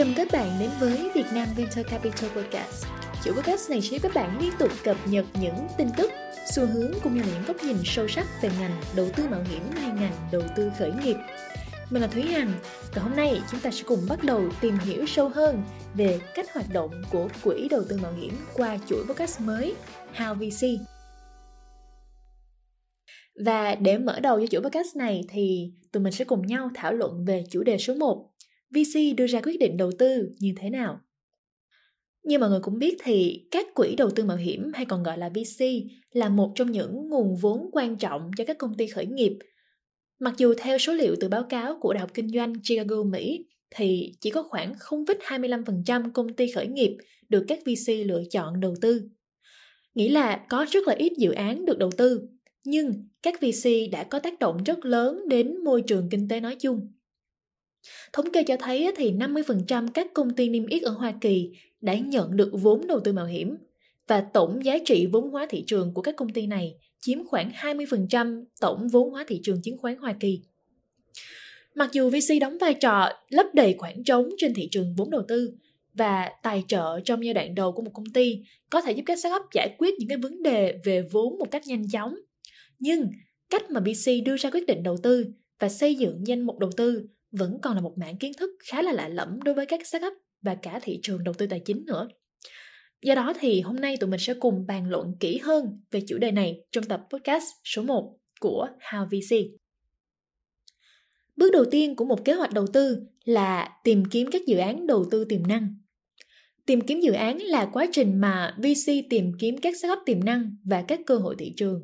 Chào mừng các bạn đến với Việt Nam Venture Capital Podcast. Chuỗi podcast này sẽ giúp các bạn liên tục cập nhật những tin tức, xu hướng cũng như là những góc nhìn sâu sắc về ngành đầu tư mạo hiểm hay ngành đầu tư khởi nghiệp. Mình là Thúy Hằng và hôm nay chúng ta sẽ cùng bắt đầu tìm hiểu sâu hơn về cách hoạt động của quỹ đầu tư mạo hiểm qua chuỗi podcast mới How VC. Và để mở đầu cho chuỗi podcast này thì tụi mình sẽ cùng nhau thảo luận về chủ đề số 1 VC đưa ra quyết định đầu tư như thế nào. Như mọi người cũng biết thì các quỹ đầu tư mạo hiểm hay còn gọi là VC là một trong những nguồn vốn quan trọng cho các công ty khởi nghiệp. Mặc dù theo số liệu từ báo cáo của Đại học Kinh doanh Chicago, Mỹ, thì chỉ có khoảng 0,25% công ty khởi nghiệp được các VC lựa chọn đầu tư. Nghĩa là có rất là ít dự án được đầu tư, nhưng các VC đã có tác động rất lớn đến môi trường kinh tế nói chung. Thống kê cho thấy thì 50% các công ty niêm yết ở Hoa Kỳ đã nhận được vốn đầu tư mạo hiểm và tổng giá trị vốn hóa thị trường của các công ty này chiếm khoảng 20% tổng vốn hóa thị trường chứng khoán Hoa Kỳ. Mặc dù VC đóng vai trò lấp đầy khoảng trống trên thị trường vốn đầu tư và tài trợ trong giai đoạn đầu của một công ty có thể giúp các startup giải quyết những cái vấn đề về vốn một cách nhanh chóng. Nhưng cách mà VC đưa ra quyết định đầu tư và xây dựng danh mục đầu tư vẫn còn là một mảng kiến thức khá là lạ lẫm đối với các startup và cả thị trường đầu tư tài chính nữa. Do đó thì hôm nay tụi mình sẽ cùng bàn luận kỹ hơn về chủ đề này trong tập podcast số 1 của How VC. Bước đầu tiên của một kế hoạch đầu tư là tìm kiếm các dự án đầu tư tiềm năng. Tìm kiếm dự án là quá trình mà VC tìm kiếm các startup tiềm năng và các cơ hội thị trường.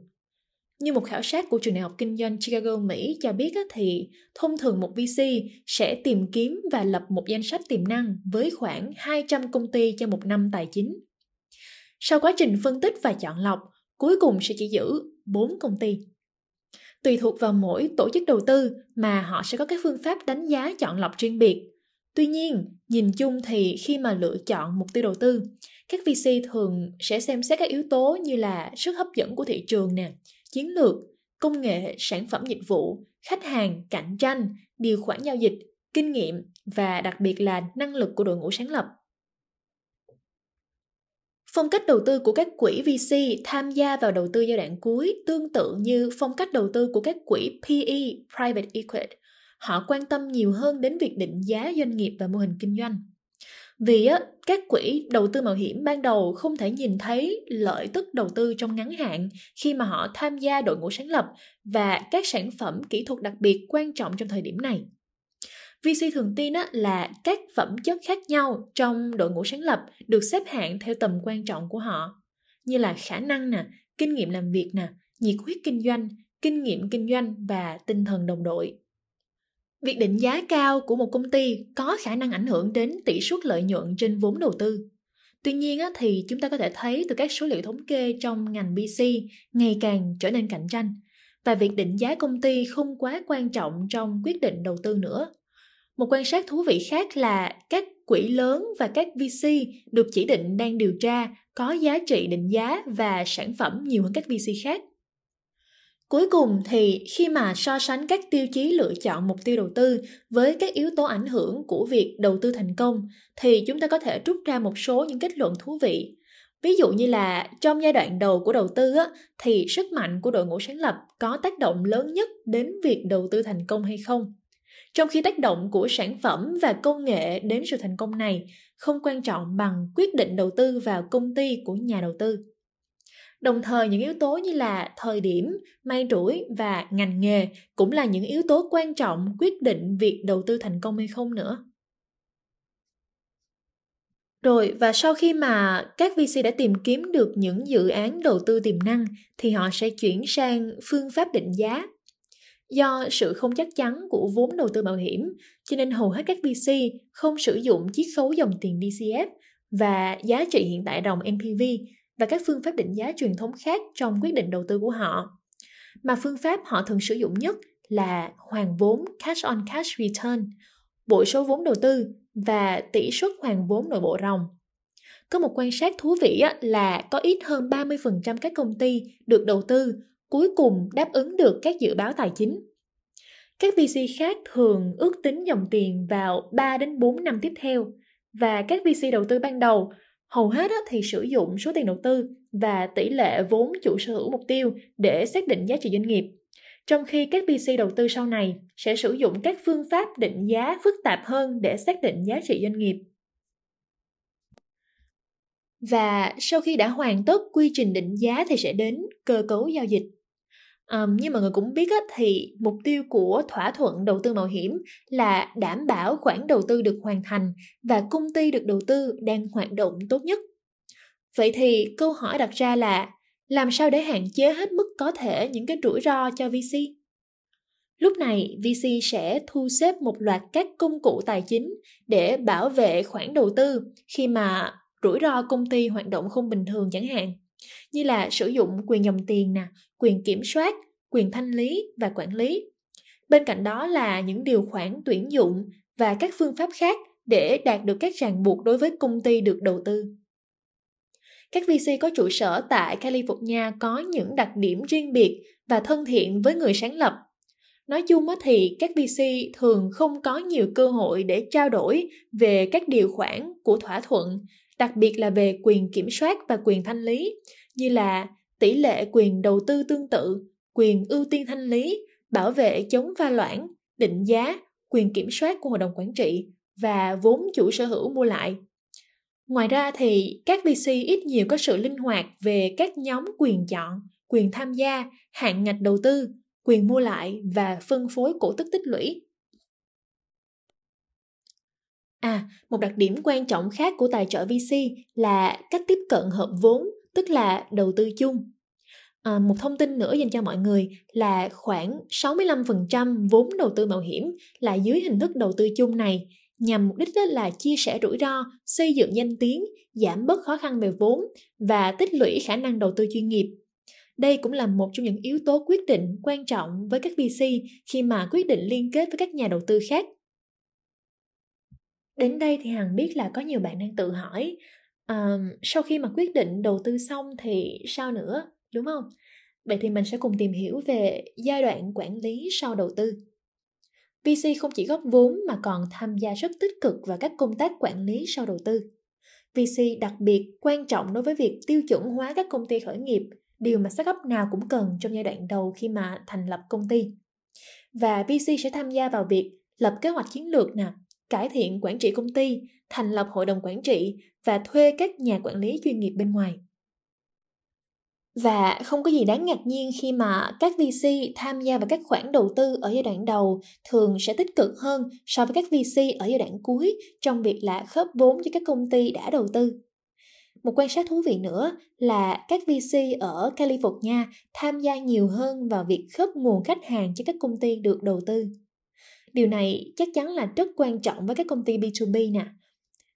Như một khảo sát của trường đại học kinh doanh Chicago, Mỹ cho biết thì thông thường một VC sẽ tìm kiếm và lập một danh sách tiềm năng với khoảng 200 công ty cho một năm tài chính. Sau quá trình phân tích và chọn lọc, cuối cùng sẽ chỉ giữ 4 công ty. Tùy thuộc vào mỗi tổ chức đầu tư mà họ sẽ có các phương pháp đánh giá chọn lọc riêng biệt. Tuy nhiên, nhìn chung thì khi mà lựa chọn mục tiêu đầu tư, các VC thường sẽ xem xét các yếu tố như là sức hấp dẫn của thị trường nè, chiến lược, công nghệ, sản phẩm dịch vụ, khách hàng, cạnh tranh, điều khoản giao dịch, kinh nghiệm và đặc biệt là năng lực của đội ngũ sáng lập. Phong cách đầu tư của các quỹ VC tham gia vào đầu tư giai đoạn cuối tương tự như phong cách đầu tư của các quỹ PE, Private Equity. Họ quan tâm nhiều hơn đến việc định giá doanh nghiệp và mô hình kinh doanh. Vì á, các quỹ đầu tư mạo hiểm ban đầu không thể nhìn thấy lợi tức đầu tư trong ngắn hạn khi mà họ tham gia đội ngũ sáng lập và các sản phẩm kỹ thuật đặc biệt quan trọng trong thời điểm này. VC thường tin á, là các phẩm chất khác nhau trong đội ngũ sáng lập được xếp hạng theo tầm quan trọng của họ, như là khả năng nè, kinh nghiệm làm việc nè, nhiệt huyết kinh doanh, kinh nghiệm kinh doanh và tinh thần đồng đội. Việc định giá cao của một công ty có khả năng ảnh hưởng đến tỷ suất lợi nhuận trên vốn đầu tư. Tuy nhiên thì chúng ta có thể thấy từ các số liệu thống kê trong ngành BC ngày càng trở nên cạnh tranh và việc định giá công ty không quá quan trọng trong quyết định đầu tư nữa. Một quan sát thú vị khác là các quỹ lớn và các VC được chỉ định đang điều tra có giá trị định giá và sản phẩm nhiều hơn các VC khác. Cuối cùng thì khi mà so sánh các tiêu chí lựa chọn mục tiêu đầu tư với các yếu tố ảnh hưởng của việc đầu tư thành công thì chúng ta có thể rút ra một số những kết luận thú vị. Ví dụ như là trong giai đoạn đầu của đầu tư á, thì sức mạnh của đội ngũ sáng lập có tác động lớn nhất đến việc đầu tư thành công hay không. Trong khi tác động của sản phẩm và công nghệ đến sự thành công này không quan trọng bằng quyết định đầu tư vào công ty của nhà đầu tư. Đồng thời những yếu tố như là thời điểm, may rủi và ngành nghề cũng là những yếu tố quan trọng quyết định việc đầu tư thành công hay không nữa. Rồi và sau khi mà các VC đã tìm kiếm được những dự án đầu tư tiềm năng thì họ sẽ chuyển sang phương pháp định giá. Do sự không chắc chắn của vốn đầu tư mạo hiểm, cho nên hầu hết các VC không sử dụng chiết khấu dòng tiền DCF và giá trị hiện tại đồng NPV và các phương pháp định giá truyền thống khác trong quyết định đầu tư của họ. Mà phương pháp họ thường sử dụng nhất là hoàn vốn cash on cash return, bội số vốn đầu tư và tỷ suất hoàn vốn nội bộ ròng. Có một quan sát thú vị là có ít hơn 30% các công ty được đầu tư cuối cùng đáp ứng được các dự báo tài chính. Các VC khác thường ước tính dòng tiền vào 3 đến 4 năm tiếp theo và các VC đầu tư ban đầu hầu hết thì sử dụng số tiền đầu tư và tỷ lệ vốn chủ sở hữu mục tiêu để xác định giá trị doanh nghiệp. Trong khi các VC đầu tư sau này sẽ sử dụng các phương pháp định giá phức tạp hơn để xác định giá trị doanh nghiệp. Và sau khi đã hoàn tất quy trình định giá thì sẽ đến cơ cấu giao dịch. Um, như mọi người cũng biết á, thì mục tiêu của thỏa thuận đầu tư mạo hiểm là đảm bảo khoản đầu tư được hoàn thành và công ty được đầu tư đang hoạt động tốt nhất. Vậy thì câu hỏi đặt ra là làm sao để hạn chế hết mức có thể những cái rủi ro cho VC? Lúc này, VC sẽ thu xếp một loạt các công cụ tài chính để bảo vệ khoản đầu tư khi mà rủi ro công ty hoạt động không bình thường chẳng hạn như là sử dụng quyền dòng tiền nè, quyền kiểm soát, quyền thanh lý và quản lý. Bên cạnh đó là những điều khoản tuyển dụng và các phương pháp khác để đạt được các ràng buộc đối với công ty được đầu tư. Các VC có trụ sở tại California có những đặc điểm riêng biệt và thân thiện với người sáng lập. Nói chung thì các VC thường không có nhiều cơ hội để trao đổi về các điều khoản của thỏa thuận, đặc biệt là về quyền kiểm soát và quyền thanh lý, như là tỷ lệ quyền đầu tư tương tự, quyền ưu tiên thanh lý, bảo vệ chống pha loãng, định giá, quyền kiểm soát của hội đồng quản trị và vốn chủ sở hữu mua lại. Ngoài ra thì các VC ít nhiều có sự linh hoạt về các nhóm quyền chọn, quyền tham gia, hạn ngạch đầu tư, quyền mua lại và phân phối cổ tức tích lũy. À, một đặc điểm quan trọng khác của tài trợ VC là cách tiếp cận hợp vốn tức là đầu tư chung. À, một thông tin nữa dành cho mọi người là khoảng 65% vốn đầu tư mạo hiểm là dưới hình thức đầu tư chung này nhằm mục đích là chia sẻ rủi ro, xây dựng danh tiếng, giảm bớt khó khăn về vốn và tích lũy khả năng đầu tư chuyên nghiệp. Đây cũng là một trong những yếu tố quyết định quan trọng với các VC khi mà quyết định liên kết với các nhà đầu tư khác. Đến đây thì Hằng biết là có nhiều bạn đang tự hỏi à, sau khi mà quyết định đầu tư xong thì sao nữa đúng không vậy thì mình sẽ cùng tìm hiểu về giai đoạn quản lý sau đầu tư VC không chỉ góp vốn mà còn tham gia rất tích cực vào các công tác quản lý sau đầu tư. VC đặc biệt quan trọng đối với việc tiêu chuẩn hóa các công ty khởi nghiệp, điều mà startup nào cũng cần trong giai đoạn đầu khi mà thành lập công ty. Và VC sẽ tham gia vào việc lập kế hoạch chiến lược nè, cải thiện quản trị công ty, thành lập hội đồng quản trị và thuê các nhà quản lý chuyên nghiệp bên ngoài. Và không có gì đáng ngạc nhiên khi mà các VC tham gia vào các khoản đầu tư ở giai đoạn đầu thường sẽ tích cực hơn so với các VC ở giai đoạn cuối trong việc là khớp vốn cho các công ty đã đầu tư. Một quan sát thú vị nữa là các VC ở California tham gia nhiều hơn vào việc khớp nguồn khách hàng cho các công ty được đầu tư. Điều này chắc chắn là rất quan trọng với các công ty B2B nè.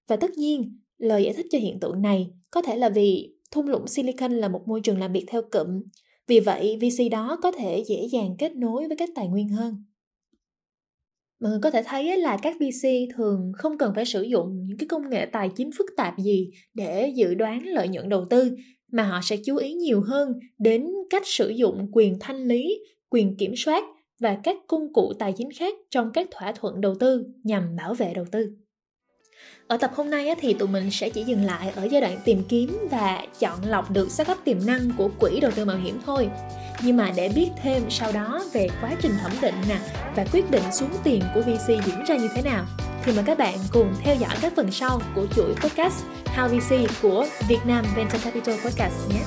Và tất nhiên, lời giải thích cho hiện tượng này có thể là vì thung lũng Silicon là một môi trường làm việc theo cụm. Vì vậy, VC đó có thể dễ dàng kết nối với các tài nguyên hơn. Mọi người có thể thấy là các VC thường không cần phải sử dụng những cái công nghệ tài chính phức tạp gì để dự đoán lợi nhuận đầu tư, mà họ sẽ chú ý nhiều hơn đến cách sử dụng quyền thanh lý, quyền kiểm soát và các công cụ tài chính khác trong các thỏa thuận đầu tư nhằm bảo vệ đầu tư. Ở tập hôm nay thì tụi mình sẽ chỉ dừng lại ở giai đoạn tìm kiếm và chọn lọc được startup tiềm năng của quỹ đầu tư mạo hiểm thôi. Nhưng mà để biết thêm sau đó về quá trình thẩm định nè và quyết định xuống tiền của VC diễn ra như thế nào, thì mời các bạn cùng theo dõi các phần sau của chuỗi podcast How VC của Việt Nam Venture Capital Podcast nhé.